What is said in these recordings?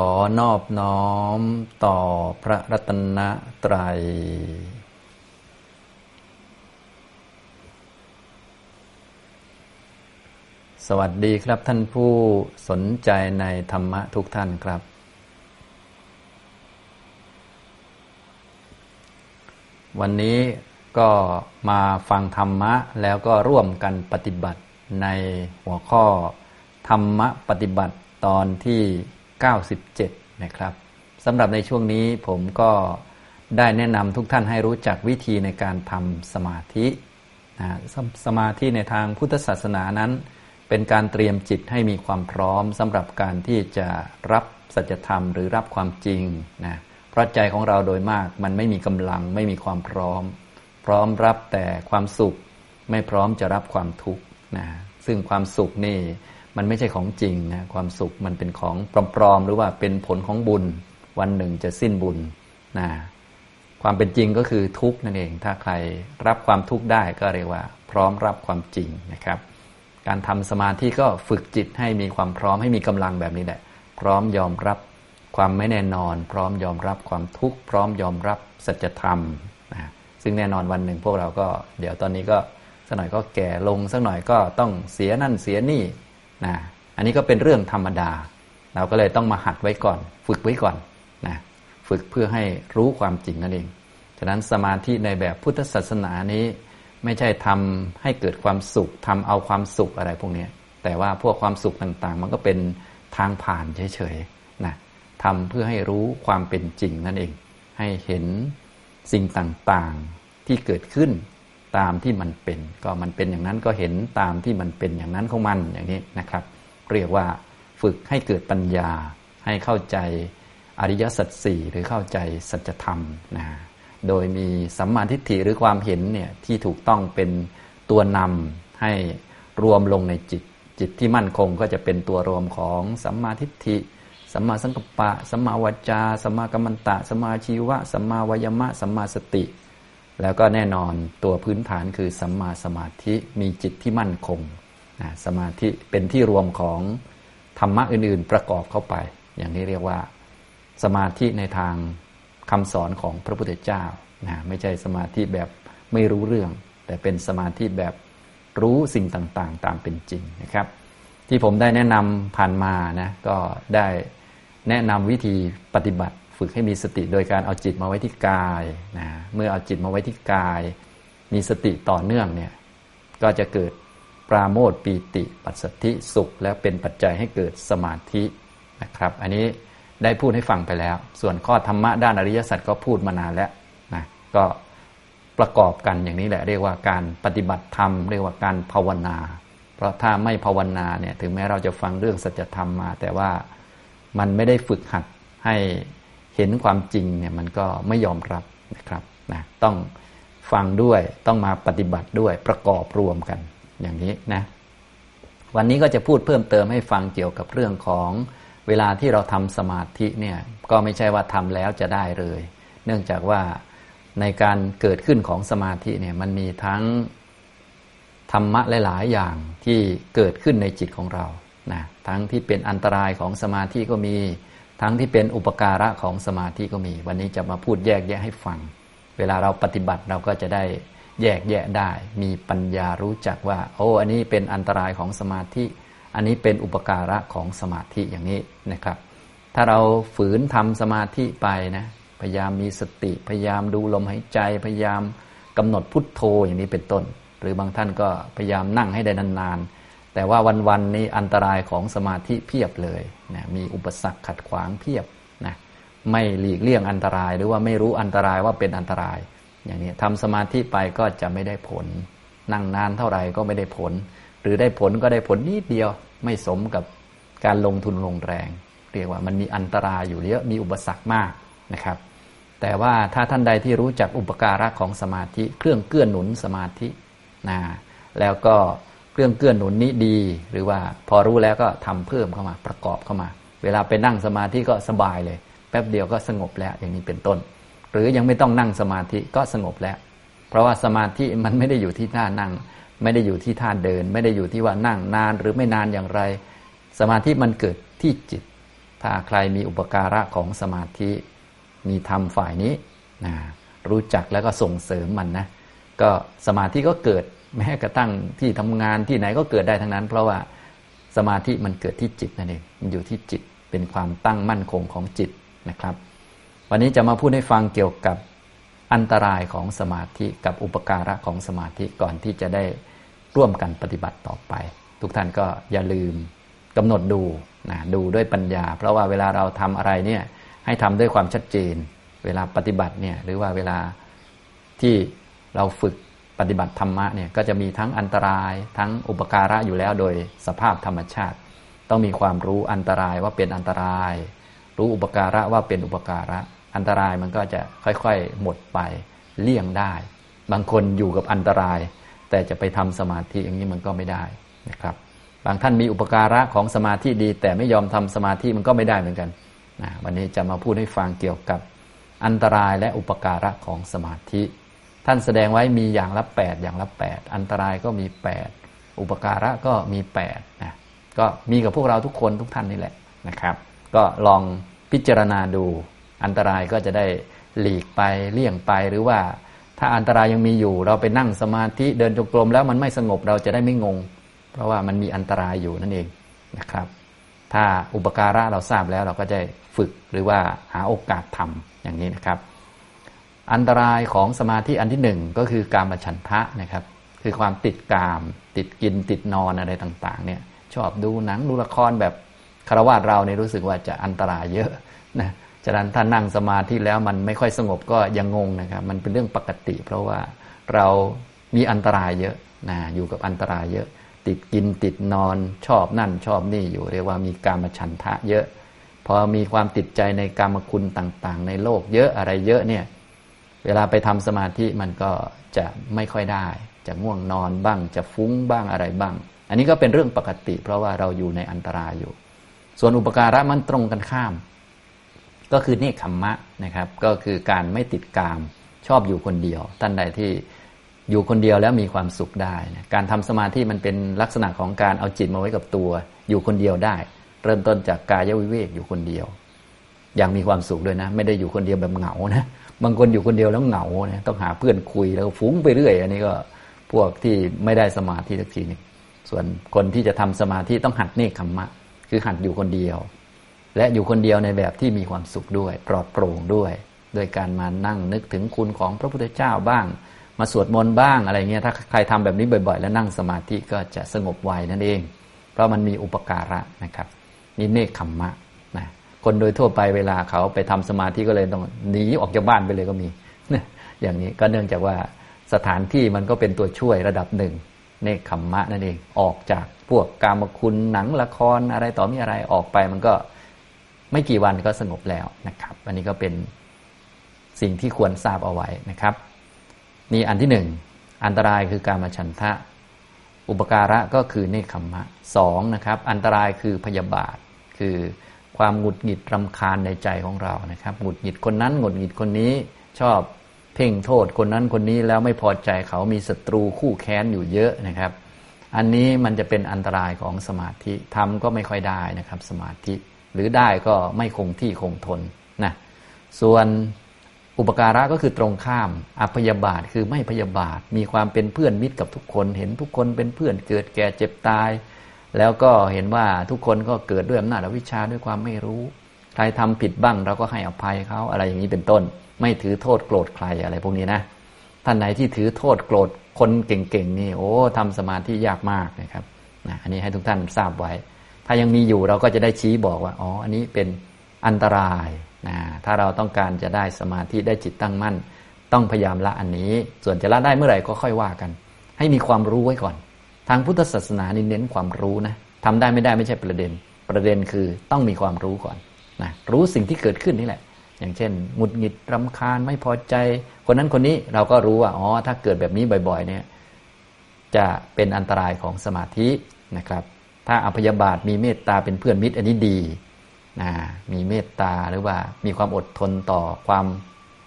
อนอบน้อมต่อพระรัตนตรัย สวัสดีครับท่านผู้สนใจในธรรมะทุกท่านครับ วันนี้ก็มาฟังธรรมะแล้วก็ร่วมกันปฏิบัติในหัวข้อธรรมะปฏิบัติตอนที่ 97 นะครับสำหรับในช่วงนี้ผมก็ได้แนะนำทุกท่านให้รู้จักวิธีในการทำสมาธินะสสมาธิในทางพุทธศาสนานั้น เป็นการเตรียมจิตให้มีความพร้อมสำหรับการที่จะรับสัจธรรมหรือรับความจริงนะเพราะใจของเราโดยมากมันไม่มีกำลังไม่มีความพร้อม พร้อมรับแต่ความสุขไม่พร้อมจะรับความทุกข์นะซึ่งความสุขนี่ มันไม่ใช่ของจริงนะความสุขมันเป็นของปลอมๆหรือว่าเป็นผลของบุญ วันหนึ่งจะสิ้นบุญนะความเป็นจริงก็คือทุกข์นั่นเอง ถ้าใครรับความทุกข์ได้ก็เรียกว่า พร้อมรับความจริงนะครับ การทำสมาธิก็ฝึกจิตให้มีความพร้อมให้มีกำลังแบบนี้แหละ พร้อมยอมรับความไม่แน่นอน พร้อมยอมรับความทุกข์พร้อมยอมรับสัจธรรมนะซึ่งแน่นอนวันหนึ่งพวกเราก็ เดี๋ยวตอนนี้ก็สักหน่อยก็แก่ลงสักหน่อยก็ต้องเสียนั่นเสียนี่ นะอันนี้ก็เป็นเรื่องธรรมดา เราก็เลยต้องมาหัดไว้ก่อน ฝึกไว้ก่อนนะฝึกเพื่อให้รู้ความจริงนั่นเอง ฉะนั้นสมาธิในแบบพุทธศาสนานี้ไม่ใช่ทำให้เกิดความสุขทำเอาความสุขอะไรพวกนี้แต่ว่าพวกความสุขต่างๆ มันก็เป็นทางผ่านเฉยๆนะทำเพื่อให้รู้ความเป็นจริงนั่นเอง ให้เห็นสิ่งต่างๆที่เกิดขึ้น ตามที่มันเป็น ก็มันเป็นอย่างนั้นก็เห็นตามที่มันเป็นอย่างนั้นของมันอย่างนี้นะครับ เรียกว่าฝึกให้เกิดปัญญา ให้เข้าใจอริยสัจสี่หรือเข้าใจสัจธรรมนะโดยมีสัมมาทิฏฐิหรือความเห็นเนี่ยที่ถูกต้องเป็นตัวนำให้รวมลงในจิต จิตที่มั่นคงก็จะเป็นตัวรวมของสัมมาทิฏฐิสัมมาสังกัปปะสัมมาวจาสัมมากัมมันตะสัมมาชีวะสัมมาวายมะสัมมาสติ แล้วก็แน่นอนตัวพื้นฐานคือสัมมาสมาธิมีจิตที่มั่นคงนะสมาธิเป็นที่รวมของธรรมะอื่น ๆ ประกอบเข้าไป อย่างนี้เรียกว่า สมาธิในทางคำสอนของพระพุทธเจ้านะไม่ใช่สมาธิแบบไม่รู้เรื่อง แต่เป็นสมาธิแบบรู้สิ่งต่างๆ ตามเป็นจริงนะครับ ที่ผมได้แนะนำผ่านมานะก็ได้แนะนำวิธีปฏิบัติ ฝึกให้มีสติโดยการเอาจิตมาไว้ที่กายนะเมื่อเอาจิตมาไว้ที่กาย มีสติต่อเนื่องเนี่ยก็จะเกิดปราโมทปีติปัสสธิสุข และเป็นปัจจัยให้เกิดสมาธินะครับ อันนี้ได้พูดให้ฟังไปแล้ว ส่วนข้อธรรมะด้านอริยสัจก็พูดมานานแล้วนะก็ประกอบกันอย่างนี้แหละเรียกว่าการปฏิบัติธรรม เรียกว่าการภาวนา เพราะถ้าไม่ภาวนาเนี่ยถึงแม้เราจะฟังเรื่องสัจธรรมมา แต่ว่ามันไม่ได้ฝึกหัดให้ เห็นความจริงเนี่ยมันก็ไม่ยอมรับนะครับนะต้องฟังด้วยต้องมาปฏิบัติด้วยประกอบรวมกันอย่างนี้นะวันนี้ก็จะพูดเพิ่มเติมให้ฟังเกี่ยวกับเรื่องของเวลาที่เราทำสมาธิเนี่ยก็ไม่ใช่ว่าทำแล้วจะได้เลย เนื่องจากว่าในการเกิดขึ้นของสมาธิเนี่ยมันมีทั้งธรรมะหลาย ๆ อย่างที่เกิดขึ้นในจิตของเรานะทั้งที่เป็นอันตรายของสมาธิก็มี ทั้งที่เป็นอุปการะของสมาธิก็มี วันนี้จะมาพูดแยกแยะให้ฟัง เวลาเราปฏิบัติเราก็จะได้แยกแยะได้ มีปัญญารู้จักว่า โอ้อันนี้เป็นอันตรายของสมาธิ อันนี้เป็นอุปการะของสมาธิอย่างนี้นะครับ ถ้าเราฝืนทำสมาธิไปนะพยายามมีสติพยายามดูลมหายใจ พยายามกำหนดพุทโธอย่างนี้เป็นต้น หรือบางท่านก็พยายามนั่งให้ได้นานๆแต่ว่าวันๆนี้อันตรายของสมาธิเพียบเลย นะมีอุปสรรคขัดขวางเพียบนะไม่หลีกเลี่ยงอันตราย หรือว่าไม่รู้อันตรายว่าเป็นอันตราย อย่างนี้ทำสมาธิไปก็จะไม่ได้ผล นั่งนานเท่าไหร่ก็ไม่ได้ผล หรือได้ผลก็ได้ผลนิดเดียว ไม่สมกับการลงทุนลงแรง เรียกว่ามันมีอันตรายอยู่เยอะมีอุปสรรคมากนะครับ แต่ว่าถ้าท่านใดที่รู้จักอุปการะของสมาธิ เครื่องเกื้อหนุนสมาธินะแล้วก็ เครื่องเกื้อนหนุนนี้ดี หรือว่าพอรู้แล้วก็ทำเพิ่มเข้ามาประกอบเข้ามา เวลาไปนั่งสมาธิก็สบายเลย แป๊บเดียวก็สงบแล้วอย่างนี้เป็นต้น หรือยังไม่ต้องนั่งสมาธิก็สงบแล้ว เพราะว่าสมาธิมันไม่ได้อยู่ที่ท่านั่ง ไม่ได้อยู่ที่ท่าเดิน ไม่ได้อยู่ที่ว่านั่งนานหรือไม่นานอย่างไร สมาธิมันเกิดที่จิต ถ้าใครมีอุปการะของสมาธิ มีธรรมฝ่ายนี้นะรู้จักแล้วก็ส่งเสริมมันนะก็สมาธิก็เกิด แม้กระทั่งที่ทำงานที่ไหนก็เกิดได้ทั้งนั้น เพราะว่าสมาธิมันเกิดที่จิตนั่นเองมันอยู่ที่จิตเป็นความตั้งมั่นคงของจิตนะครับ วันนี้จะมาพูดให้ฟังเกี่ยวกับอันตรายของสมาธิกับอุปการะของสมาธิก่อนที่จะได้ร่วมกันปฏิบัติต่อไป ทุกท่านก็อย่าลืมกำหนดดูนะดูด้วยปัญญา เพราะว่าเวลาเราทำอะไรเนี่ยให้ทำด้วยความชัดเจน เวลาปฏิบัติเนี่ยหรือว่าเวลาที่เราฝึก ปฏิบัติธรรมะเนี่ยก็จะมีทั้งอันตรายทั้งอุปการะอยู่แล้วโดยสภาพธรรมชาติ ต้องมีความรู้อันตรายว่าเป็นอันตราย รู้อุปการะว่าเป็นอุปการะ อันตรายมันก็จะค่อยๆหมดไปเลี่ยงได้ บางคนอยู่กับอันตราย แต่จะไปทำสมาธิอย่างนี้มันก็ไม่ได้นะครับ บางท่านมีอุปการะของสมาธิดี แต่ไม่ยอมทำสมาธิมันก็ไม่ได้เหมือนกันนะวันนี้จะมาพูดให้ฟังเกี่ยวกับอันตรายและอุปการะของสมาธิ ท่านแสดงไว้มีอย่างละแปดอย่างละแปดอันตรายก็มีแปดอุปการะก็มีแปดนะก็มีกับพวกเราทุกคนทุกท่านนี่แหละนะครับ ก็ลองพิจารณาดูอันตรายก็จะได้หลีกไปเลี่ยงไปหรือว่าถ้าอันตรายยังมีอยู่ เราไปนั่งสมาธิเดินจงกรมแล้วมันไม่สงบเราจะได้ไม่งง เพราะว่ามันมีอันตรายอยู่นั่นเองนะครับ ถ้าอุปการะเราทราบแล้วเราก็จะฝึกหรือว่าหาโอกาสทำอย่างนี้นะครับ อันตรายของสมาธิอันที่หนึ่งก็คือการมฉันทะนะครับ คือความติดกาม ติดกินติดนอนอะไรต่างๆ เนี่ย ชอบดูหนังดูละครแบบคารวะเราเนี่ยรู้สึกว่าจะอันตรายเยอะนะฉะนั้นถ้านั่งสมาธิแล้วมันไม่ค่อยสงบก็ยังงงนะครับ มันเป็นเรื่องปกติ เพราะว่าเรามีอันตรายเยอะนะอยู่กับอันตรายเยอะ ติดกินติดนอนชอบนั่นชอบนี่อยู่เรียกว่ามีการมฉันทะเยอะ พอมีความติดใจในกรรมคุณต่างๆ ในโลกเยอะอะไรเยอะเนี่ย เวลาไปทำสมาธิมันก็จะไม่ค่อยได้ จะง่วงนอนบ้าง จะฟุ้งบ้างอะไรบ้าง อันนี้ก็เป็นเรื่องปกติ เพราะว่าเราอยู่ในอันตรายอยู่ ส่วนอุปการะมันตรงกันข้าม ก็คือเนคขมมะนะครับ ก็คือการไม่ติดกามชอบอยู่คนเดียว ท่านใดที่อยู่คนเดียวแล้วมีความสุขได้นะการทำสมาธิมันเป็นลักษณะของการเอาจิตมาไว้กับตัว อยู่คนเดียวได้ เริ่มต้นจากกายวิเวกอยู่คนเดียว อย่างมีความสุขด้วยนะ ไม่ได้อยู่คนเดียวแบบเหงานะ บางคนอยู่คนเดียวแล้วเหงาเนี่ยต้องหาเพื่อนคุยแล้วฟุ้งไปเรื่อย อันนี้ก็พวกที่ไม่ได้สมาธิสักทีนึงส่วนคนที่จะทำสมาธิต้องหัดเนคขมมะ คือหัดอยู่คนเดียว และอยู่คนเดียวในแบบที่มีความสุขด้วย ปลอดโปร่งด้วยโดยการมานั่งนึกถึงคุณของพระพุทธเจ้าบ้าง มาสวดมนต์บ้างอะไรเงี้ยถ้าใครทำแบบนี้บ่อย ๆ แล้วนั่งสมาธิก็จะสงบไวนั่นเอง เพราะมันมีอุปการะนะครับนี่เนคขมมะ คนโดยทั่วไปเวลาเขาไปทำสมาธิก็เลยต้องหนีออกจากบ้านไปเลยก็มีอย่างนี้ก็เนื่องจากว่าสถานที่มันก็เป็นตัวช่วยระดับหนึ่งเนคขมมะนั่นเองออกจากพวกกามคุณหนังละครอะไรต่อมีอะไรออกไปมันก็ไม่กี่วันก็สงบแล้วนะครับ อันนี้ก็เป็นสิ่งที่ควรทราบเอาไว้นะครับนี่อันที่หนึ่งอันตรายคือการมาฉันทะ อุปการะก็คือเนคขมมะสองนะครับ อันตรายคือพยาบาท คือ ความหงุดหงิดรำคาญในใจของเรานะครับหงุดหงิดคนนั้นหงุดหงิดคนนี้ ชอบเพ่งโทษคนนั้นคนนี้แล้วไม่พอใจเขามีศัตรูคู่แค้นอยู่เยอะนะครับ อันนี้มันจะเป็นอันตรายของสมาธิทำก็ไม่ค่อยได้นะครับ สมาธิ หรือได้ก็ไม่คงที่คงทนนะส่วนอุปการะก็คือตรงข้ามอพยาบาทคือไม่พยาบาท มีความเป็นเพื่อนมิตรกับทุกคน เห็นทุกคนเป็นเพื่อนเกิดแก่เจ็บตาย แล้วก็เห็นว่าทุกคนก็เกิดด้วยอำนาจอวิชชาด้วยความไม่รู้ ใครทำผิดบ้างเราก็ให้อภัยเขาอะไรอย่างนี้เป็นต้น ไม่ถือโทษโกรธใครอะไรพวกนี้นะท่านไหนที่ถือโทษโกรธคนเก่งๆนี่โอ้ทำสมาธิยากมากนะครับนะอันนี้ให้ทุกท่านทราบไว้ ถ้ายังมีอยู่เราก็จะได้ชี้บอกว่าอ๋ออันนี้เป็นอันตรายนะถ้าเราต้องการจะได้สมาธิได้จิตตั้งมั่น ต้องพยายามละอันนี้ ส่วนจะละได้เมื่อไหร่ก็ค่อยว่ากัน ให้มีความรู้ไว้ก่อน ทางพุทธศาสนานี่เน้นความรู้นะทำได้ไม่ได้ไม่ใช่ประเด็น ประเด็นคือต้องมีความรู้ก่อนนะรู้สิ่งที่เกิดขึ้นนี่แหละ อย่างเช่นหงุดหงิดรำคาญไม่พอใจ คนนั้นคนนี้เราก็รู้ว่าอ๋อถ้าเกิดแบบนี้บ่อยๆ เนี่ยจะเป็นอันตรายของสมาธินะครับ ถ้าอภยาบาทมีเมตตาเป็นเพื่อนมิตรอันนี้ดีนะมีเมตตาหรือว่ามีความอดทนต่อความ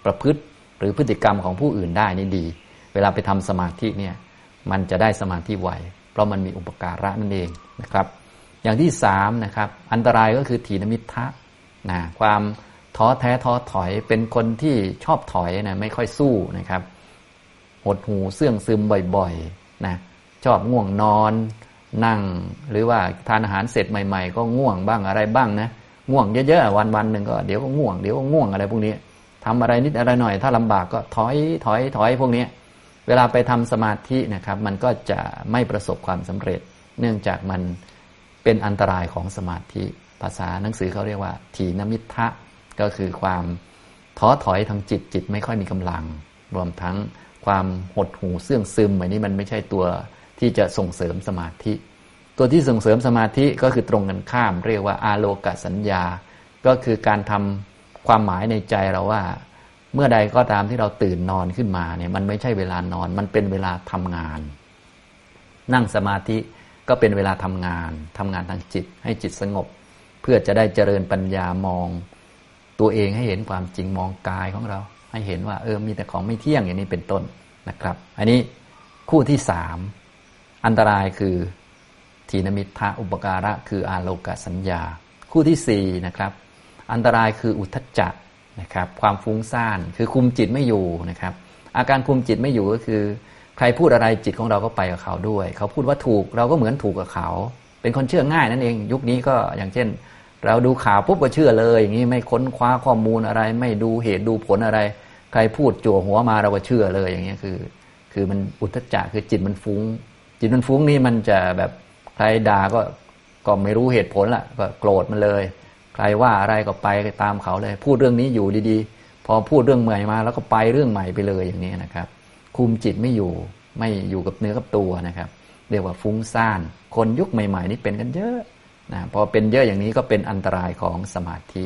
ประพฤติหรือพฤติกรรมของผู้อื่นได้นี่ดี เวลาไปทำสมาธิเนี่ย มันจะได้สมาธิไวเพราะมันมีอุปการะนั่นเองนะครับ อย่างที่สามนะครับอันตรายก็คือถีนมิทะนะความท้อแท้ท้อถอยเป็นคนที่ชอบถอยนะไม่ค่อยสู้นะครับ หดหูเสื่องซึมบ่อยๆนะชอบง่วงนอน นั่ง หรือว่าทานอาหารเสร็จใหม่ ๆ ก็ง่วงบ้างอะไรบ้างนะง่วงเยอะๆวันวันหนึ่งก็เดี๋ยวก็ง่วงเดี๋ยวก็ง่วงอะไรพวกนี้ทำอะไรนิดอะไรหน่อย ถ้าลำบากก็ถอยถอยถอยพวกนี้ เวลาไปทำสมาธินะครับ มันก็จะไม่ประสบความสำเร็จ เนื่องจากมันเป็นอันตรายของสมาธิ ภาษาหนังสือเขาเรียกว่า ถีนมิทะก็คือความท้อถอยทางจิตจิตไม่ค่อยมีกำลัง รวมทั้งความหดหูเสื่องซึมอันนี้มันไม่ใช่ตัวที่จะส่งเสริมสมาธิ ตัวที่ส่งเสริมสมาธิก็คือตรงกันข้าม เรียกว่าอาโลกสัญญา ก็คือการทำความหมายในใจเราว่า เมื่อใดก็ตามที่เราตื่นนอนขึ้นมาเนี่ยมันไม่ใช่เวลานอน มันเป็นเวลาทำงาน นั่งสมาธิก็เป็นเวลาทำงานทำงานทางจิต ให้จิตสงบ เพื่อจะได้เจริญปัญญามอง ตัวเองให้เห็นความจริงมองกายของเรา ให้เห็นว่า เออมีแต่ของไม่เที่ยงอย่างนี้เป็นต้นนะครับ อันนี้คู่ที่สามอันตรายคือทีนมิทะอุปการะคืออาโลกสัญญา คู่ที่สี่นะครับ อันตรายคืออุทจจะ นะครับความฟุ้งซ่านคือคุมจิตไม่อยู่นะครับ อาการคุมจิตไม่อยู่ก็คือ ใครพูดอะไรจิตของเราก็ไปกับเขาด้วย เขาพูดว่าถูกเราก็เหมือนถูกกับเขา เป็นคนเชื่อง่ายนั่นเอง ยุคนี้ก็อย่างเช่น เราดูข่าวปุ๊บก็เชื่อเลย อย่างนี้ไม่ค้นคว้าข้อมูลอะไร ไม่ดูเหตุดูผลอะไร ใครพูดจั่วหัวมาเราก็เชื่อเลยอย่างนี้คือ คือมันอุทธจจะคือจิตมันฟุ้ง จิตมันฟุ้งนี่มันจะแบบใครด่าก็ก็ไม่รู้เหตุผลละก็โกรธมันเลย ใครว่าอะไรก็ไปตามเขาเลย พูดเรื่องนี้อยู่ดีๆ พอพูดเรื่องใหม่มา แล้วก็ไปเรื่องใหม่ไปเลยอย่างนี้นะครับ คุมจิตไม่อยู่ไม่อยู่กับเนื้อกับตัวนะครับ เรียกว่าฟุ้งซ่าน คนยุคใหม่ ๆ นี่เป็นกันเยอะนะพอเป็นเยอะอย่างนี้ก็เป็นอันตรายของสมาธิ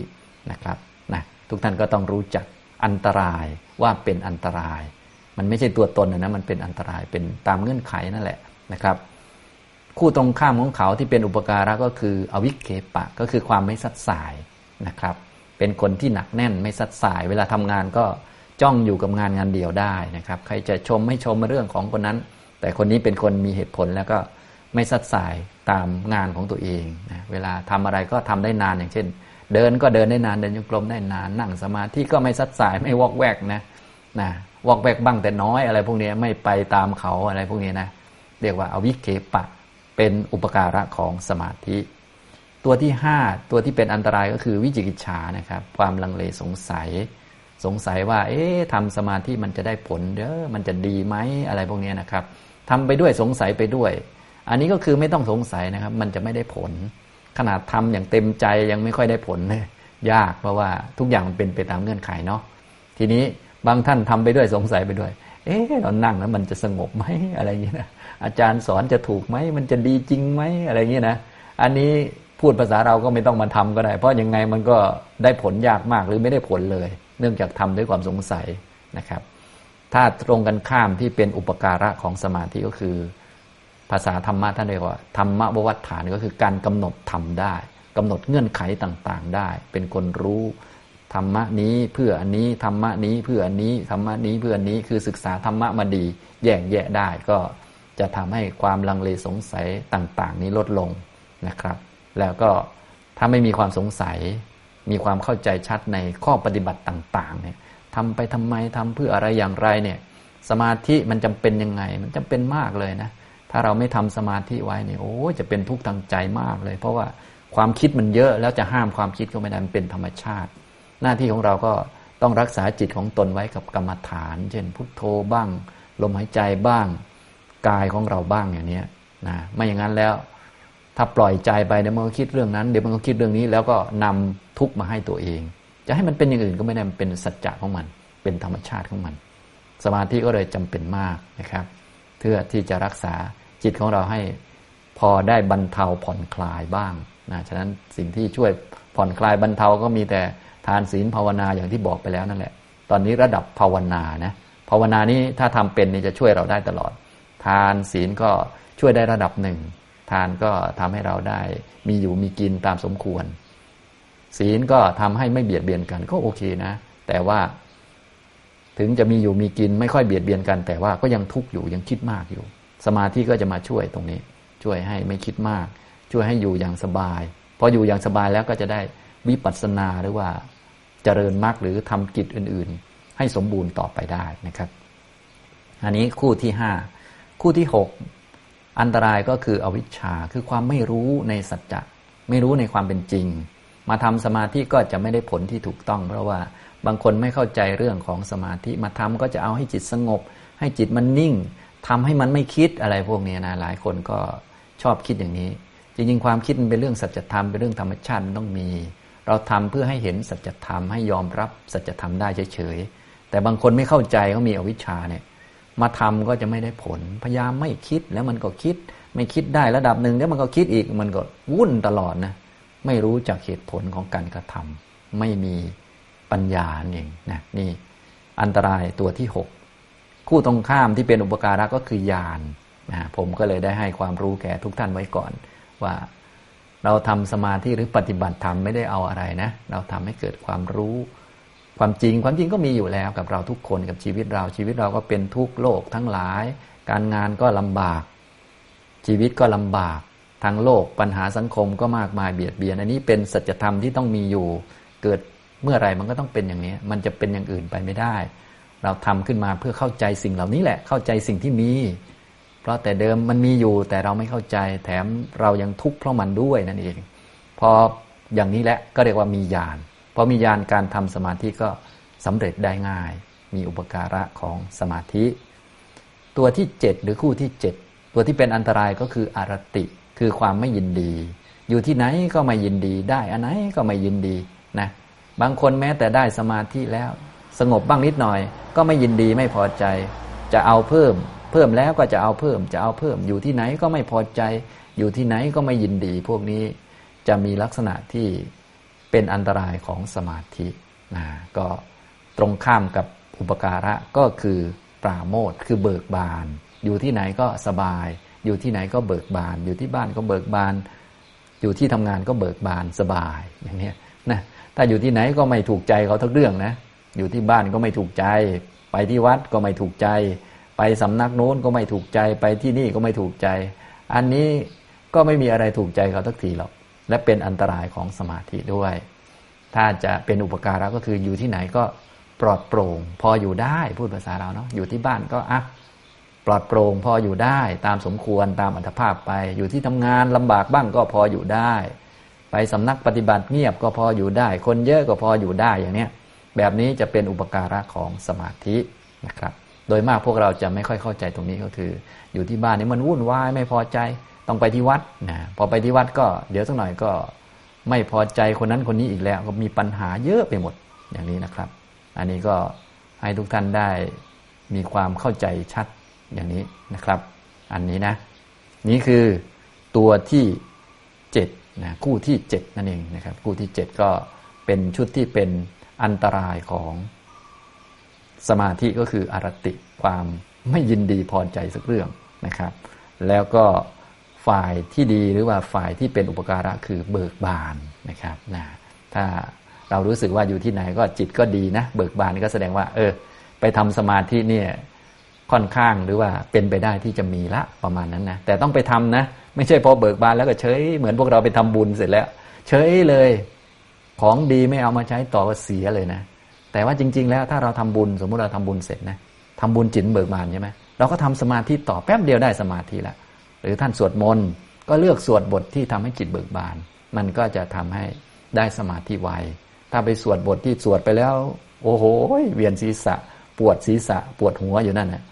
นะครับนะทุกท่านก็ต้องรู้จักอันตรายว่าเป็นอันตราย มันไม่ใช่ตัวตนนะมันเป็นอันตรายเป็นตามเงื่อนไขนั่นแหละนะครับ คู่ตรงข้ามของเขาที่เป็นอุปการะก็คืออวิเคปะก็คือความไม่สัดสายนะครับ เป็นคนที่หนักแน่นไม่สัดสาย เวลาทำงานก็จ้องอยู่กับงานงานเดียวได้นะครับ ใครจะชมไม่ชมเรื่องของคนนั้น แต่คนนี้เป็นคนมีเหตุผลแล้วก็ไม่สัดสายตามงานของตัวเองนะเวลาทำอะไรก็ทำได้นานอย่างเช่น เดินก็เดินได้นานเดินยงกลมได้นานนั่งสมาธิก็ไม่สัดสายไม่วอกแวกนะนะวอกแวกบ้างแต่น้อยอะไรพวกนี้ไม่ไปตามเขาอะไรพวกนี้นะเรียกว่าอวิเคปะ เป็นอุปการะของสมาธิ ตัวที่ห้าตัวที่เป็นอันตรายก็คือวิจิกิจฉานะครับ ความลังเลสงสัย สงสัยว่า เอ๊ะทำสมาธิมันจะได้ผลเด้อมันจะดีไหมอะไรพวกนี้นะครับทำไปด้วยสงสัยไปด้วย อันนี้ก็คือไม่ต้องสงสัยนะครับ มันจะไม่ได้ผล ขนาดทำอย่างเต็มใจยังไม่ค่อยได้ผลเลยยากเพราะว่าทุกอย่างมันเป็นไปตามเงื่อนไขเนาะทีนี้บางท่านทำไปด้วยสงสัยไปด้วย เอ๊ะเรานั่งแล้วมันจะสงบไหมอะไรอย่างนี้นะอาจารย์สอนจะถูกไหมมันจะดีจริงไหมอะไรเงี้ยนะอันนี้พูดภาษาเราก็ไม่ต้องมาทำก็ได้ เพราะยังไงมันก็ได้ผลยากมากหรือไม่ได้ผลเลย เนื่องจากทำด้วยความสงสัยนะครับ ถ้าตรงกันข้ามที่เป็นอุปการะของสมาธิก็คือ ภาษาธรรมะท่านเรียกว่าธรรมะบวัฏฐานก็คือการกำหนดทำได้กำหนดเงื่อนไขต่างๆได้ เป็นคนรู้ ธรรมะนี้เพื่ออันนี้ธรรมะนี้เพื่ออันนี้ธรรมะนี้เพื่ออันนี้คือศึกษาธรรมะมาดี แยกแยะได้ก็จะทำให้ความลังเลสงสัยต่าง ๆ นี้ลดลงนะครับ แล้วก็ถ้าไม่มีความสงสัย มีความเข้าใจชัดในข้อปฏิบัติต่างๆเนี่ยทำไปทำไมทำเพื่ออะไรอย่างไรเนี่ยสมาธิมันจำเป็นยังไง มันจำเป็นมากเลยนะถ้าเราไม่ทำสมาธิไว้เนี่ยโอ้จะเป็นทุกข์ทางใจมากเลย เพราะว่าความคิดมันเยอะแล้วจะห้ามความคิดก็ไม่ได้มันเป็นธรรมชาติ หน้าที่ของเราก็ต้องรักษาจิตของตนไว้กับกรรมฐาน เช่น พุทโธบ้าง ลมหายใจบ้าง กายของเราบ้างอย่างนี้นะไม่อย่างนั้นแล้ว ถ้าปล่อยใจไปเดี๋ยวมันก็คิดเรื่องนั้นเดี๋ยวมันก็คิดเรื่องนี้ แล้วก็นำทุกมาให้ตัวเอง จะให้มันเป็นอย่างอื่นก็ไม่ได้มันเป็นสัจจะของมัน เป็นธรรมชาติของมัน สมาธิก็เลยจำเป็นมากนะครับ เพื่อที่จะรักษาจิตของเราให้พอได้บรรเทาผ่อนคลายบ้างนะฉะนั้นสิ่งที่ช่วยผ่อนคลายบรรเทาก็มีแต่ ทานศีลภาวนาอย่างที่บอกไปแล้วนั่นแหละ ตอนนี้ระดับภาวนานะภาวนานี้ถ้าทำเป็นนี่จะช่วยเราได้ตลอด ทานศีลก็ช่วยได้ระดับหนึ่งทานก็ทำให้เราได้มีอยู่มีกินตามสมควร ศีลก็ทำให้ไม่เบียดเบียนกันก็โอเคนะ แต่ว่า ถึงจะมีอยู่มีกินไม่ค่อยเบียดเบียนกัน แต่ว่าก็ยังทุกข์อยู่ยังคิดมากอยู่ สมาธิก็จะมาช่วยตรงนี้ ช่วยให้ไม่คิดมาก ช่วยให้อยู่อย่างสบายพออยู่อย่างสบายแล้วก็จะได้ วิปัสสนาหรือว่าเจริญมรรคหรือทำกิจอื่น ๆ ให้สมบูรณ์ต่อไปได้นะครับ อันนี้คู่ที่ห้าคู่ที่หกอันตรายก็คืออวิชชาคือความไม่รู้ในสัจจะไม่รู้ในความเป็นจริง มาทำสมาธิก็จะไม่ได้ผลที่ถูกต้อง เพราะว่าบางคนไม่เข้าใจเรื่องของสมาธิมาทำก็จะเอาให้จิตสงบ ให้จิตมันนิ่งทำให้มันไม่คิดอะไรพวกนี้นะหลายคนก็ชอบคิดอย่างนี้ จริงๆ ความคิดมันเป็นเรื่องสัจธรรมเป็นเรื่องธรรมชาติมันต้องมี เราทำเพื่อให้เห็นสัจธรรมให้ยอมรับสัจธรรมได้เฉยๆแต่บางคนไม่เข้าใจเขามีอวิชชาเนี่ยมาทำก็จะไม่ได้ผล พยายามไม่คิดแล้วมันก็คิด ไม่คิดได้ระดับหนึ่งแล้วมันก็คิดอีกมันก็วุ่นตลอดนะไม่รู้จักเหตุผลของการกระทำไม่มีปัญญาเองนะนี่อันตรายตัวที่ 6 คู่ตรงข้ามที่เป็นอุปการะก็คือญาณนะผมก็เลยได้ให้ความรู้แก่ทุกท่านไว้ก่อนว่า เราทำสมาธิหรือปฏิบัติธรรมไม่ได้เอาอะไรนะ เราทำให้เกิดความรู้ ความจริงความจริงก็มีอยู่แล้วกับเราทุกคนกับชีวิตเราชีวิตเราก็เป็นทุกโลกทั้งหลาย การงานก็ลำบาก ชีวิตก็ลำบาก ทางโลกปัญหาสังคมก็มากมายเบียดเบียน อันนี้เป็นสัจธรรมที่ต้องมีอยู่ เกิดเมื่อไรมันก็ต้องเป็นอย่างนี้ มันจะเป็นอย่างอื่นไปไม่ได้ เราทำขึ้นมาเพื่อเข้าใจสิ่งเหล่านี้แหละ เข้าใจสิ่งที่มี เพราะแต่เดิมมันมีอยู่แต่เราไม่เข้าใจ แถมเรายังทุกข์เพราะมันด้วยนั่นเอง พออย่างนี้แหละก็เรียกว่ามีญาณพอมีญาณการทำสมาธิก็สำเร็จได้ง่าย มีอุปการะของสมาธิ ตัวที่ 7 หรือคู่ที่ 7 ตัวที่เป็นอันตรายก็คืออารติ คือความไม่ยินดี อยู่ที่ไหนก็ไม่ยินดีได้อันไหนก็ไม่ยินดีนะบางคนแม้แต่ได้สมาธิแล้ว สงบบ้างนิดหน่อย ก็ไม่ยินดีไม่พอใจ จะเอาเพิ่ม เพิ่มแล้วก็จะเอาเพิ่มจะเอาเพิ่ม อยู่ที่ไหนก็ไม่พอใจอยู่ที่ไหนก็ไม่ยินดี พวกนี้จะมีลักษณะที่เป็นอันตรายของสมาธินะก็ตรงข้ามกับอุปการะก็คือปราโมทคือเบิกบาน อยู่ที่ไหนก็สบาย อยู่ที่ไหนก็เบิกบาน อยู่ที่บ้านก็เบิกบาน อยู่ที่ทำงานก็เบิกบานสบายอย่างนี้นะถ้าอยู่ที่ไหนก็ไม่ถูกใจเขาทุกเรื่องนะอยู่ที่บ้านก็ไม่ถูกใจ ไปที่วัดก็ไม่ถูกใจ ไปสำนักโน้นก็ไม่ถูกใจไปที่นี่ก็ไม่ถูกใจ อันนี้ก็ไม่มีอะไรถูกใจเขาทุกทีหรอกและเป็นอันตรายของสมาธิด้วย ถ้าจะเป็นอุปการะก็คืออยู่ที่ไหนก็ปลอดโปร่ง พออยู่ได้พูดภาษาเราเนาะอยู่ที่บ้านก็อะปลอดโปร่งพออยู่ได้ตามสมควรตามอัตภาพไป อยู่ที่ทำงานลำบากบ้างก็พออยู่ได้ ไปสำนักปฏิบัติเงียบก็พออยู่ได้ คนเยอะก็พออยู่ได้อย่างเนี้ยแบบนี้จะเป็นอุปการะของสมาธินะครับ โดยมากพวกเราจะไม่ค่อยเข้าใจตรงนี้ก็คือ อยู่ที่บ้านนี่มันวุ่นวายไม่พอใจต้องไปที่วัดนะพอไปที่วัดก็เดี๋ยวสักหน่อยก็ไม่พอใจคนนั้นคนนี้อีกแล้ว ก็มีปัญหาเยอะไปหมดอย่างนี้นะครับ อันนี้ก็ให้ทุกท่านได้มีความเข้าใจชัดอย่างนี้นะครับ อันนี้นะ นี่คือตัวที่เจ็ดนะคู่ที่7นั่นเองนะครับ คู่ที่7ก็เป็นชุดที่เป็นอันตรายของ สมาธิก็คืออารติความไม่ยินดีพอใจสักเรื่องนะครับ แล้วก็ฝ่ายที่ดีหรือว่าฝ่ายที่เป็นอุปการะคือเบิกบานนะครับนะถ้าเรารู้สึกว่าอยู่ที่ไหนก็จิตก็ดีนะ เบิกบานก็แสดงว่า เออ ไปทำสมาธิเนี่ยค่อนข้างหรือว่าเป็นไปได้ที่จะมีละประมาณนั้นนะแต่ต้องไปทำนะ ไม่ใช่พอเบิกบานแล้วก็เฉยเหมือนพวกเราไปทำบุญเสร็จแล้ว เฉยเลย ของดีไม่เอามาใช้ต่อก็เสียเลยนะ แต่ว่าจริง ๆ แล้วถ้าเราทำบุญสมมุติเราทำบุญเสร็จนะทำบุญจิตเบิกบานใช่ไหมเราก็ทำสมาธิต่อแป๊บเดียวได้สมาธิแล้วหรือท่านสวดมนต์ก็เลือกสวดบทที่ทำให้จิตเบิกบาน มันก็จะทำให้ได้สมาธิไวถ้าไปสวดบทที่สวดไปแล้ว โอ้โหเวียนศีรษะ ปวดศีรษะ ปวดหัวอยู่นั่นนะ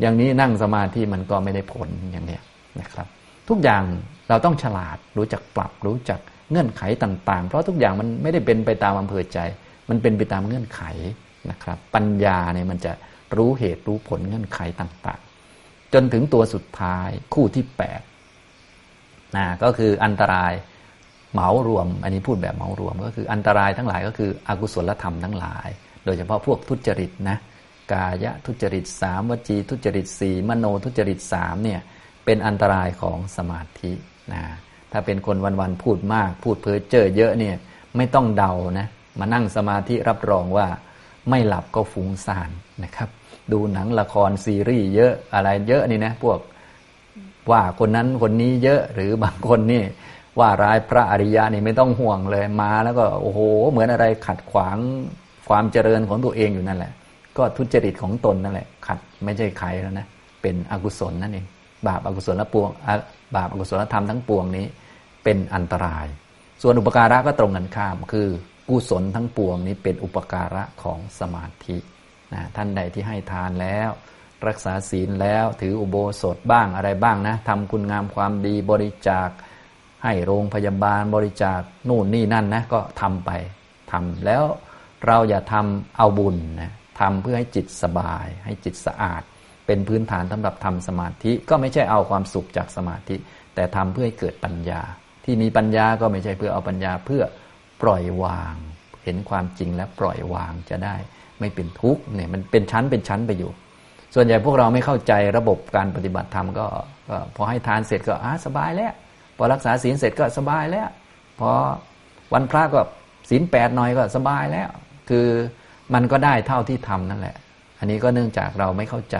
อย่างนี้นั่งสมาธิมันก็ไม่ได้ผลอย่างเนี้ยนะครับ ทุกอย่างเราต้องฉลาดรู้จักปรับรู้จักเงื่อนไขต่าง ๆ เพราะทุกอย่างมันไม่ได้เป็นไปตามอำเภอใจ มันเป็นไปตามเงื่อนไขนะครับ ปัญญาเนี่ยมันจะรู้เหตุรู้ผลเงื่อนไขต่างๆ จนถึงตัวสุดท้ายคู่ที่8นะก็คืออันตรายเหมารวม อันนี้พูดแบบเหมารวม ก็คืออันตรายทั้งหลายก็คืออกุศลธรรมทั้งหลาย โดยเฉพาะพวกทุจริตนะกายทุจริตสามวจี ทุจริตสี่มโนทุจริตสามเนี่ยเป็นอันตรายของสมาธินะถ้าเป็นคนวันๆพูดมาก พูดเพ้อเจ้อเยอะเนี่ยไม่ต้องเดานะ มานั่งสมาธิรับรองว่าไม่หลับก็ฟุ้งซ่านนะครับ ดูหนังละครซีรีส์เยอะอะไรเยอะนี่นะพวกว่าคนนั้นคนนี้เยอะหรือบางคนนี่ว่าร้ายพระอริยะนี่ไม่ต้องห่วงเลยมาแล้วก็โอ้โห เหมือนอะไรขัดขวางความเจริญของตัวเองอยู่นั่นแหละ ก็ทุจริตของตนนั่นแหละ ขัดไม่ใช่ใครแล้วนะเป็นอกุศลนั่นเองบาปอากุศลละปวงบาปอากุศลธรรมทั้งปวงนี้ เป็นอันตราย ส่วนอุปการะก็ตรงกันข้ามคือ กุศลทั้งปวงนี้เป็นอุปการะของสมาธินะท่านใดที่ให้ทานแล้ว รักษาศีลแล้วถืออุโบสถบ้างอะไรบ้างนะทำคุณงามความดีบริจาค ให้โรงพยาบาลบริจาคนู่นนี่นั่นนะก็ทำไปทำแล้วเราอย่าทำเอาบุญนะทำเพื่อให้จิตสบาย ให้จิตสะอาด เป็นพื้นฐานสำหรับทำสมาธิก็ไม่ใช่เอาความสุขจากสมาธิ แต่ทำเพื่อให้เกิดปัญญา ที่มีปัญญาก็ไม่ใช่เพื่อเอาปัญญาเพื่อ ปล่อยวาง เห็นความจริงและปล่อยวางจะได้ ไม่เป็นทุกข์เนี่ยมันเป็นชั้นเป็นชั้นไปอยู่ ส่วนใหญ่พวกเราไม่เข้าใจระบบการปฏิบัติธรรมก็พอให้ทานเสร็จก็อ่าสบายแล้วพอรักษาศีลเสร็จก็สบายแล้วพอวันพระก็ศีลแปดหน่อยก็สบายแล้ว คือมันก็ได้เท่าที่ทำนั่นแหละ อันนี้ก็เนื่องจากเราไม่เข้าใจ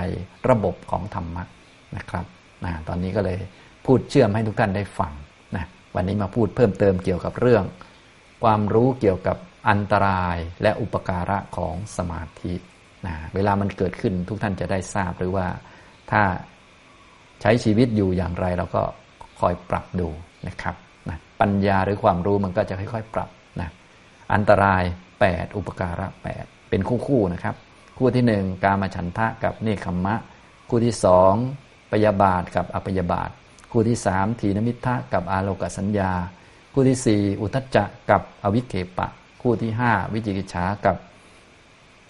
ระบบของธรรมะนะครับนะตอนนี้ก็เลยพูดเชื่อมให้ทุกท่านได้ฟังนะวันนี้มาพูดเพิ่มเติมเกี่ยวกับเรื่อง ความรู้เกี่ยวกับอันตรายและอุปการะของสมาธินะเวลามันเกิดขึ้นทุกท่านจะได้ทราบหรือว่าถ้าใช้ชีวิตอยู่อย่างไรเราก็คอยปรับดูนะครับนะปัญญาหรือความรู้มันก็จะค่อยๆ ปรับนะอันตราย 8 อุปการะ 8 เป็นคู่คู่นะครับ คู่ที่หนึ่งกามฉันทะกับเนคขมะ คู่ที่สองปยาบาทกับอปยาบาท คู่ที่สามทีนมิทะกับอาโลกสัญญา คู่ที่สี่อุทจจะกับอวิเคปะ คู่ที่ห้าวิจิกิจฉากับ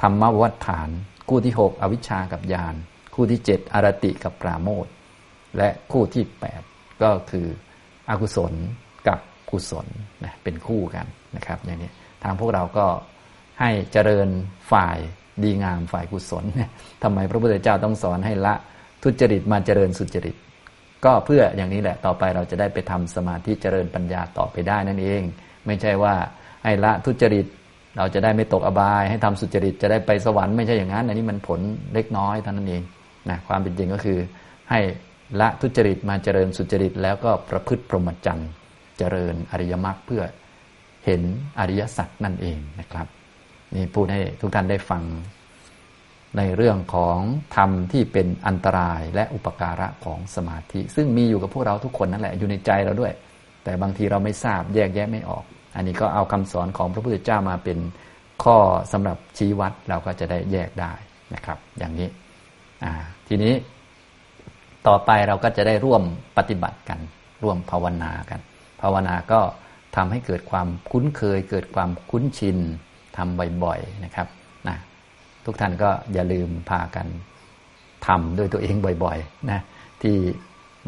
ธรรมวัฏฐาน คู่ที่หกอวิชชากับญาณคู่ที่เจ็ดอารติกับปราโมทและคู่ที่แปดก็คืออกุศลกับกุศลนะเป็นคู่กันนะครับอย่างนี้ทางพวกเราก็ให้เจริญฝ่ายดีงามฝ่ายกุศลทำไมพระพุทธเจ้าต้องสอนให้ละทุจริตมาเจริญสุจริต ก็เพื่ออย่างนี้แหละต่อไปเราจะได้ไปทำสมาธิเจริญปัญญาต่อไปได้นั่นเอง ไม่ใช่ว่าให้ละทุจริตเราจะได้ไม่ตกอบาย ให้ทำสุจริตจะได้ไปสวรรค์ไม่ใช่อย่างนั้น อันนี้มันผลเล็กน้อยเท่านั้นเองนะความเป็นจริงก็คือ ให้ละทุจริตมาเจริญสุจริต แล้วก็ประพฤติพรหมจรรย์เจริญอริยมรรคเพื่อเห็นอริยสัจนั่นเองนะครับ นี่พูดให้ทุกท่านได้ฟัง ในเรื่องของธรรมที่เป็นอันตรายและอุปการะของสมาธิ ซึ่งมีอยู่กับพวกเราทุกคนนั่นแหละอยู่ในใจเราด้วย แต่บางทีเราไม่ทราบแยกแยะไม่ออก อันนี้ก็เอาคำสอนของพระพุทธเจ้ามาเป็นข้อสำหรับชี้วัดเราก็จะได้แยกได้นะครับ อย่างนี้ทีนี้ต่อไปเราก็จะได้ร่วมปฏิบัติกัน ร่วมภาวนากัน ภาวนาก็ทำให้เกิดความคุ้นเคย เกิดความคุ้นชินทำบ่อยๆนะครับ ทุกท่านก็อย่าลืมพากันทำด้วยตัวเองบ่อยๆนะที่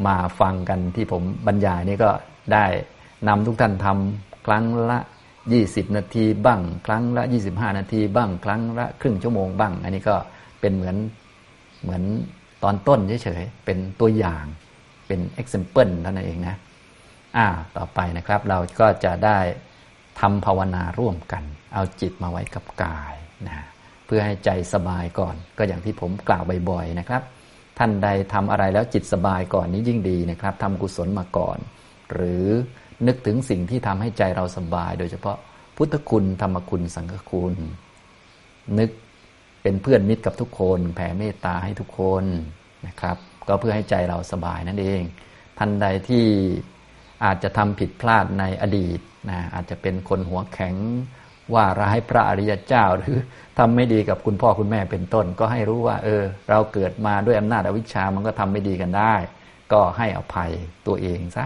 มาฟังกันที่ผมบรรยายนี่ก็ได้นำทุกท่านทำครั้งละ 20 นาทีบ้าง ครั้งละ 25 นาทีบ้าง ครั้งละครึ่งชั่วโมงบ้าง อันนี้ก็เป็นเหมือนเหมือนตอนต้นเฉยๆเป็นตัวอย่างเป็น example เท่านั้นเองนะอ่าต่อไปนะครับเราก็จะได้ทำภาวนาร่วมกัน เอาจิตมาไว้กับกายนะ พื่อให้ใจสบายก่อน ก็อย่างที่ผมกล่าวบ่อยๆนะครับ ท่านใดทำอะไรแล้วจิตสบายก่อนนี้ยิ่งดีนะครับทำกุศลมาก่อน หรือนึกถึงสิ่งที่ทำให้ใจเราสบาย โดยเฉพาะพุทธคุณธรรมคุณสังฆคุณ นึกเป็นเพื่อนมิตรกับทุกคน แผ่เมตตาให้ทุกคนนะครับ ก็เพื่อให้ใจเราสบายนั่นเอง ท่านใดที่อาจจะทำผิดพลาดในอดีตนะอาจจะเป็นคนหัวแข็งว่าร้ายพระอริยเจ้าหรือ ทำไม่ดีกับคุณพ่อคุณแม่เป็นต้น ก็ให้รู้ว่า เออ เราเกิดมาด้วยอำนาจอวิชชามันก็ทำไม่ดีกันได้ ก็ให้อภัยตัวเองซะ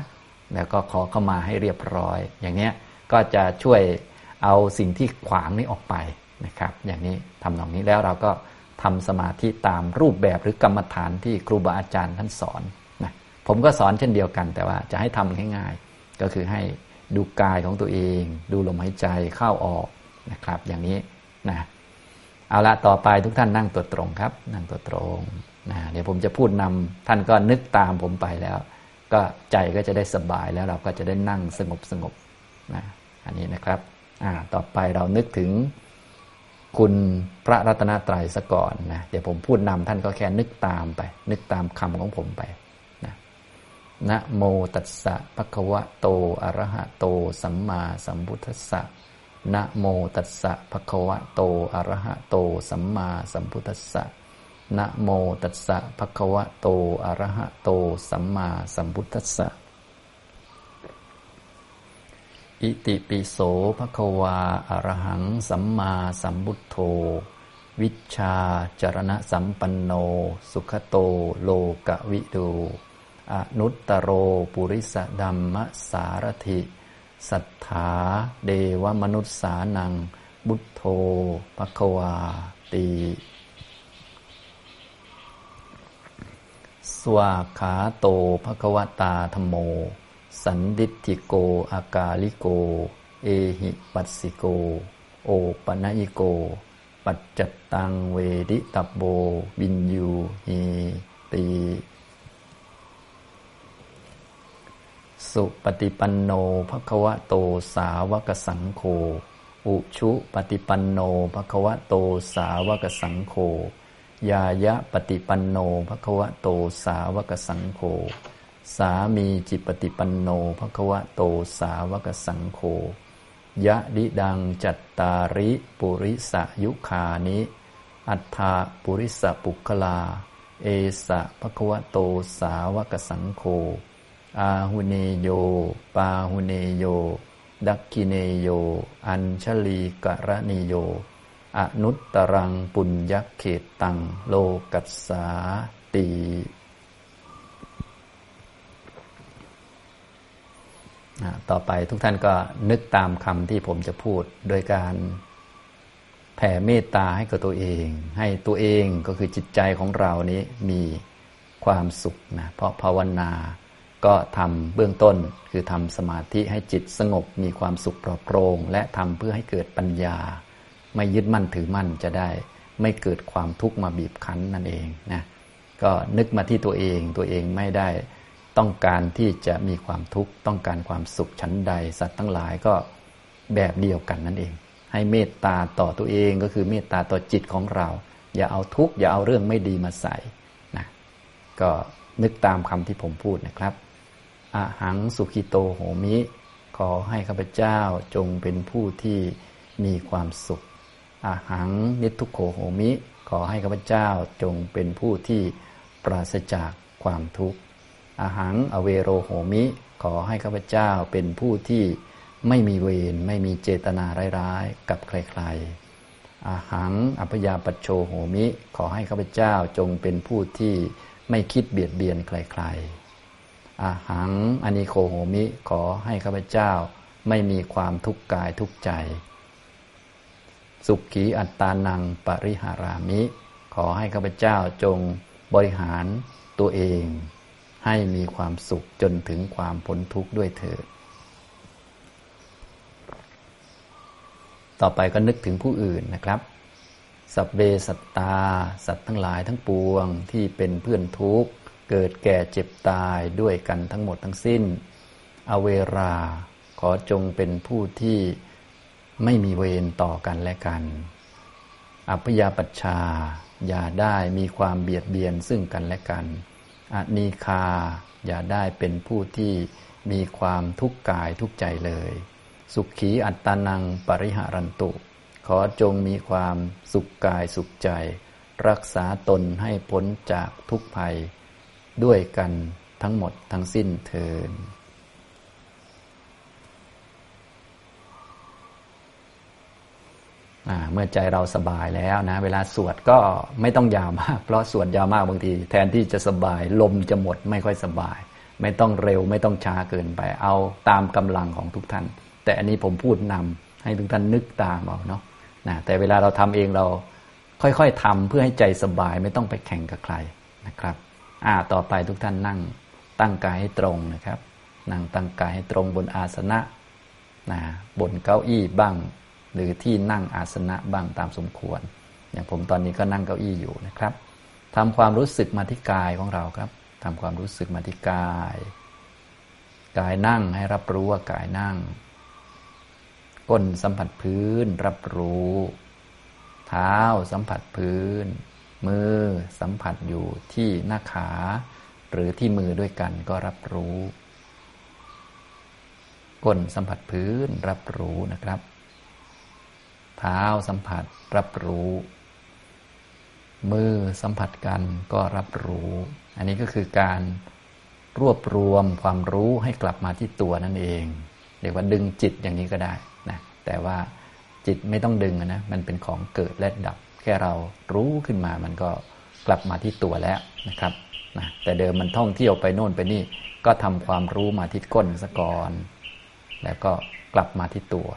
แล้วก็ขอเข้ามาให้เรียบร้อย อย่างเนี้ยก็จะช่วยเอาสิ่งที่ขวางนี้ออกไปนะครับ อย่างนี้ทำตรงนี้แล้วเราก็ทำสมาธิตามรูปแบบหรือกรรมฐานที่ครูบาอาจารย์ท่านสอนนะผมก็สอนเช่นเดียวกันแต่ว่าจะให้ทำง่ายๆ ก็คือให้ดูกายของตัวเอง ดูลมหายใจเข้าออกนะครับ อย่างนี้นะ เอาละต่อไปทุกท่านนั่งตัวตรงครับ นั่งตัวตรงนะเดี๋ยวผมจะพูดนำท่านก็นึกตามผมไปแล้ว ก็ใจก็จะได้สบายแล้วเราก็จะได้นั่งสงบสงบนะอันนี้นะครับอ่าต่อไปเรานึกถึงคุณพระรัตนตรัยซะก่อนนะเดี๋ยวผมพูดนำท่านก็แค่นึกตามไป นึกตามคำของผมไปนะนะโมตัสสะภะคะวะโตอะระหะโต สัมมาสัมพุทธัสสะ นะโมตัสสะภะคะวะโตอะระหะโต สัมมาสัมพุทธัสสะนะโมตัสสะภะคะวะโตอะระหะโต สัมมาสัมพุทธัสสะอิติปิโสภะคะวาอะระหัง สัมมาสัมพุทโธ วิชาจารณะสัมปันโน สุขโตโลกวิดูอนุตตโรปุริสดัมมสารถิ สัตถาเทวมนุสสานัง พุทโธภควาติ สวากขาโตภควตา ธัมโม สันทิฏฐิโก อกาลิโก เอหิปัสสิโก โอปนยิโก ปัจจัตตังเวทิตัพโพ วิญญูหีติ สุปฏิปันโนภควะโตสาวกสังโฆ อุชุปฏิปันโนภควะโตสาวกสังโฆ ยายะปฏิปันโนภควะโตสาวกสังโฆ สามีจิปฏิปันโนภควะโตสาวกสังโฆ ยะดิดังจัตตาริปุริสยุคานิ อัฏฐาปุริสปุคลา เอสะภควะโตสาวกสังโฆ อาหุเนโย ปาหุเนโย ดักกิเนโย อัญชลีกระนิโย อนุตตรังปุญญเขตตัง โลกัสสาตีต่อไปทุกท่านก็นึกตามคำที่ผมจะพูด โดยการแผ่เมตตาให้กับตัวเอง ให้ตัวเองก็คือจิตใจของเรานี้มีความสุขนะเพราะภาวนา ก็ทำเบื้องต้นคือทำสมาธิให้จิตสงบมีความสุขปลอดโปร่งและทำเพื่อให้เกิดปัญญา ไม่ยึดมั่นถือมั่นจะได้ ไม่เกิดความทุกข์มาบีบคั้นนั่นเองนะก็นึกมาที่ตัวเองตัวเองไม่ได้ต้องการที่จะมีความทุกข์ต้องการความสุขชั้นใด สัตว์ทั้งหลายก็แบบเดียวกันนั่นเอง ให้เมตตาต่อตัวเองก็คือเมตตาต่อจิตของเรา อย่าเอาทุกข์อย่าเอาเรื่องไม่ดีมาใส่นะก็นึกตามคำที่ผมพูดนะครับ อาหังสุขิโตโหมิ ขอให้ข้าพเจ้าจงเป็นผู้ที่มีความสุขอาหังนิทุโขโหมิ ขอให้ข้าพเจ้าจงเป็นผู้ที่ปราศจากความทุกข์อาหังอเวโรโหมิ ขอให้ข้าพเจ้าเป็นผู้ที่ไม่มีเวรไม่มีเจตนาร้ายๆ กับใครๆอาหังอัพยาปโชโหมิ ขอให้ข้าพเจ้าจงเป็นผู้ที่ไม่คิดเบียดเบียนใครๆ อาหังอนิโคโหมิ ขอให้ข้าพเจ้าไม่มีความทุกข์กายทุกใจ สุขีอัตตานังปริหารามิ ขอให้ข้าพเจ้าจงบริหารตัวเอง ให้มีความสุขจนถึงความพ้นทุกข์ด้วยเถิด ต่อไปก็นึกถึงผู้อื่นนะครับ สัพเบสัตตา สัตว์ทั้งหลายทั้งปวงที่เป็นเพื่อนทุกข์ เกิดแก่เจ็บตายด้วยกันทั้งหมดทั้งสิ้น อเวราขอจงเป็นผู้ที่ไม่มีเวรต่อกันและกัน อัพยาปัชชาอย่าได้มีความเบียดเบียนซึ่งกันและกันอนีคาอย่าได้เป็นผู้ที่มีความทุกข์กายทุกใจเลย สุขีอัตตานังปริหารันตุ ขอจงมีความสุขกายสุขใจ รักษาตนให้พ้นจากทุกภัย ด้วยกันทั้งหมดทั้งสิ้นเทินเมื่อใจเราสบายแล้วนะ เวลาสวดก็ไม่ต้องยาวมาก เพราะสวดยาวมากบางที แทนที่จะสบาย ลมจะหมดไม่ค่อยสบาย ไม่ต้องเร็วไม่ต้องช้าเกินไป เอาตามกำลังของทุกท่าน แต่อันนี้ผมพูดนำให้ทุกท่านนึกตามเอาเนาะนะแต่เวลาเราทำเองเราค่อยๆทำเพื่อให้ใจสบายไม่ต้องไปแข่งกับใครนะครับ อ่าต่อไปทุกท่านนั่งตั้งกายให้ตรงนะครับ นั่งตั้งกายให้ตรงบนอาสนะนะบนเก้าอี้บ้าง หรือที่นั่งอาสนะบ้างตามสมควร อย่างผมตอนนี้ก็นั่งเก้าอี้อยู่นะครับทำความรู้สึกมาที่กายของเราครับทำความรู้สึกมาที่กาย กายนั่งให้รับรู้ว่ากายนั่ง ก้นสัมผัสพื้น รับรู้ เท้าสัมผัสพื้น มือสัมผัสอยู่ที่หน้าขา หรือที่มือด้วยกันก็รับรู้ก้นสัมผัสพื้นรับรู้นะครับ เท้าสัมผัสรับรู้ มือสัมผัสกันก็รับรู้ อันนี้ก็คือการรวบรวมความรู้ให้กลับมาที่ตัวนั่นเอง เรียกว่าดึงจิตอย่างนี้ก็ได้นะแต่ว่าจิตไม่ต้องดึงนะมันเป็นของเกิดและดับ แค่เรารู้ขึ้นมามันก็กลับมาที่ตัวแล้วนะครับนะแต่เดิมมันท่องเที่ยวไปโน่นไปนี่ ก็ทำความรู้มาที่ก้นสะก่อน แล้วก็กลับมาที่ตัว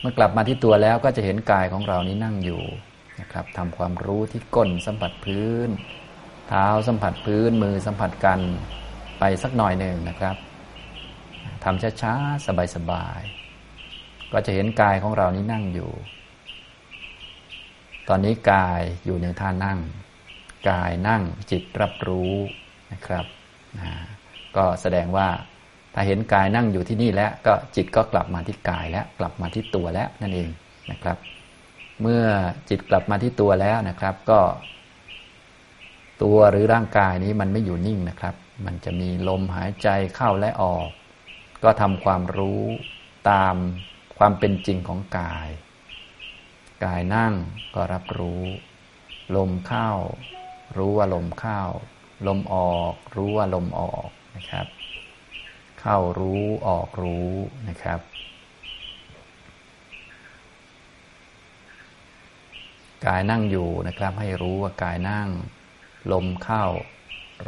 เมื่อกลับมาที่ตัวแล้วก็จะเห็นกายของเรานี้นั่งอยู่นะครับทำความรู้ที่ก้นสัมผัสพื้น เท้าสัมผัสพื้นมือสัมผัสกันไปสักหน่อยหนึ่งนะครับทำช้าๆ สบายๆ ก็จะเห็นกายของเรานี้นั่งอยู่ ตอนนี้กายอยู่ในท่านั่ง กายนั่งจิตรับรู้นะครับนะก็แสดงว่าถ้าเห็นกายนั่งอยู่ที่นี่แล้วก็จิตก็กลับมาที่กายแล้วกลับมาที่ตัวแล้วนั่นเองนะครับ เมื่อจิตกลับมาที่ตัวแล้วนะครับ ก็ ตัวหรือร่างกายนี้มันไม่อยู่นิ่งนะครับ มันจะมีลมหายใจเข้าและออก ก็ทำความรู้ตามความเป็นจริงของกาย กายนั่งก็รับรู้ ลมเข้า รู้ว่าลมเข้า ลมออก รู้ว่าลมออกนะครับ เข้ารู้ออกรู้นะครับ กายนั่งอยู่นะครับให้รู้ว่ากายนั่ง ลมเข้า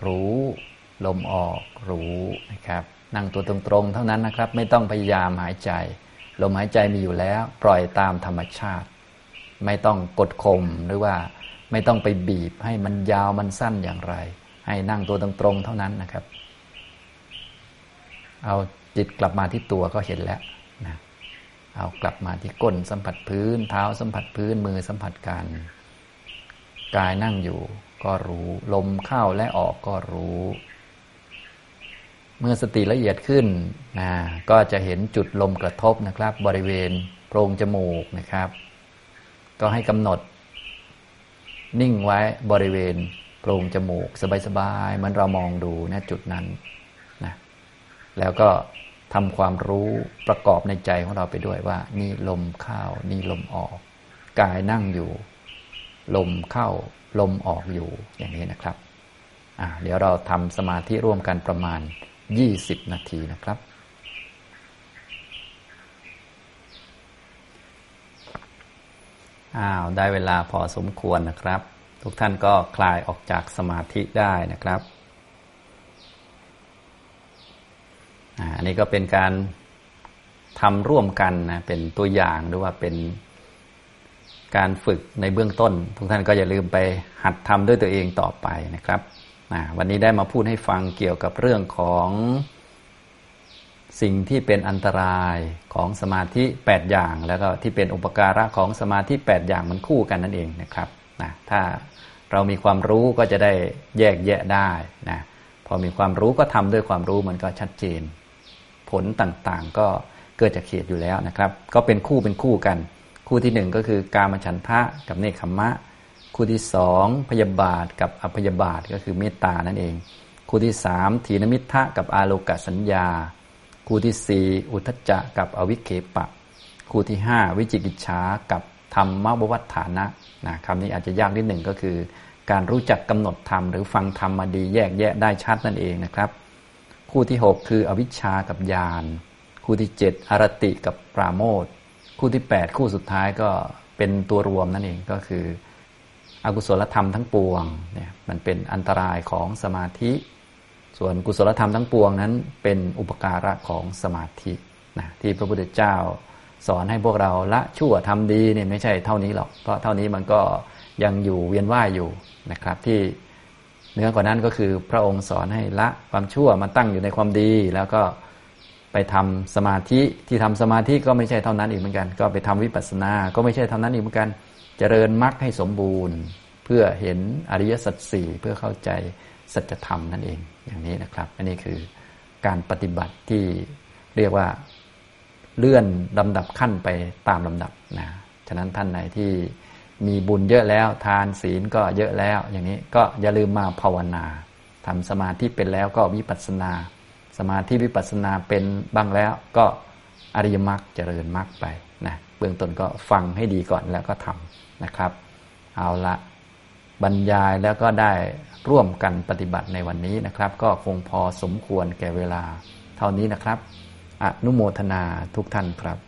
รู้ ลมออกรู้นะครับนั่งตัวตรงๆ เท่านั้นนะครับ ไม่ต้องพยายามหายใจ ลมหายใจมีอยู่แล้ว ปล่อยตามธรรมชาติ ไม่ต้องกดข่มหรือว่าไม่ต้องไปบีบให้มันยาวมันสั้นอย่างไร ให้นั่งตัวตรงๆเท่านั้นนะครับ เอาจิตกลับมาที่ตัวก็เห็นแล้วนะเอากลับมาที่ก้นสัมผัสพื้น เท้าสัมผัสพื้นมือสัมผัสกันกายนั่งอยู่ก็รู้ ลมเข้าและออกก็รู้ เมื่อสติละเอียดขึ้นนะก็จะเห็นจุดลมกระทบนะครับ บริเวณโพรงจมูกนะครับ ก็ให้กำหนด นิ่งไว้บริเวณโพรงจมูก สบายๆเหมือนเรามองดูนะจุดนั้นนะแล้วก็ทำความรู้ประกอบในใจของเราไปด้วยว่า นี่ลมเข้านี่ลมออก กายนั่งอยู่ ลมเข้า ลมออกอยู่อย่างนี้นะครับเดี๋ยวเราทำสมาธิร่วมกันประมาณ 20 นาทีนะครับ อ้าวได้เวลาพอสมควรนะครับ ทุกท่านก็คลายออกจากสมาธิได้นะครับอันนี้ก็เป็นการทำร่วมกันนะเป็นตัวอย่างหรือว่าเป็นการฝึกในเบื้องต้น ทุกท่านก็อย่าลืมไปหัดทำด้วยตัวเองต่อไปนะครับวันนี้ได้มาพูดให้ฟังเกี่ยวกับเรื่องของ สิ่งที่เป็นอันตรายของสมาธิ 8 อย่าง แล้วก็ที่เป็นอุปการะของสมาธิ 8 อย่างมันคู่กันนั่นเองนะครับนะถ้าเรามีความรู้ก็จะได้แยกแยะได้นะพอมีความรู้ก็ทำด้วยความรู้มันก็ชัดเจน ผลต่างๆก็เกิดจากเขตอยู่แล้วนะครับ ก็เป็นคู่เป็นคู่กัน คู่ที่หนึ่งก็คือการมฉันทะกับเนคขมะ คู่ที่สองพยาบาทกับอภยาบาทก็คือเมตตานั่นเอง คู่ที่สามถีนมิทะกับอาโลกสัญญา คู่ที่สี่อุทจจะกับอวิเคปะ คู่ที่ห้าวิจิกิจฉากับธรรมบวัฏฐานะนะคำนี้อาจจะยากนิดหนึ่งก็คือ การรู้จักกำหนดธรรมหรือฟังธรรมมาดีแยกแยะได้ชัดนั่นเองนะครับ คู่ที่ 6 คืออวิชชากับญาณคู่ที่ 7 อรติกับปราโมทคู่ที่ 8 คู่สุดท้ายก็เป็นตัวรวมนั่นเองก็คือ อกุศลธรรมทั้งปวงเนี่ยมันเป็นอันตรายของสมาธิ ส่วนกุศลธรรมทั้งปวงนั้นเป็นอุปการะของสมาธินะที่พระพุทธเจ้าสอนให้พวกเราละชั่วทำดีเนี่ยไม่ใช่เท่านี้หรอก เพราะเท่านี้มันก็ยังอยู่เวียนว่ายอยู่นะครับ ที่เนื้อกว่านั้นก็คือพระองค์สอนให้ละความชั่วมาตั้งอยู่ในความดี แล้วก็ไปทำสมาธิที่ทำสมาธิก็ไม่ใช่เท่านั้นอีกเหมือนกัน ก็ไปทำวิปัสสนา ก็ไม่ใช่เท่านั้นอีกเหมือนกัน เจริญมรรคให้สมบูรณ์ เพื่อเห็นอริยสัจสี่เพื่อเข้าใจ สัจธรรมนั่นเองอย่างนี้นะครับ อันนี้คือการปฏิบัติที่เรียกว่าเลื่อนลำดับขั้นไปตามลำดับนะฉะนั้นท่านไหนที่มีบุญเยอะแล้วทานศีลก็เยอะแล้ว อย่างนี้ก็อย่าลืมมาภาวนาทำสมาธิเป็นแล้วก็วิปัสสนา สมาธิวิปัสสนาเป็นบ้างแล้วก็อริยมรรคเจริญมรรคไปนะเบื้องต้นก็ฟังให้ดีก่อนแล้วก็ทำนะครับ เอาละบรรยายแล้วก็ได้ ร่วมกันปฏิบัติในวันนี้นะครับ ก็คงพอสมควรแก่เวลาเท่านี้นะครับอนุโมทนาทุกท่านครับ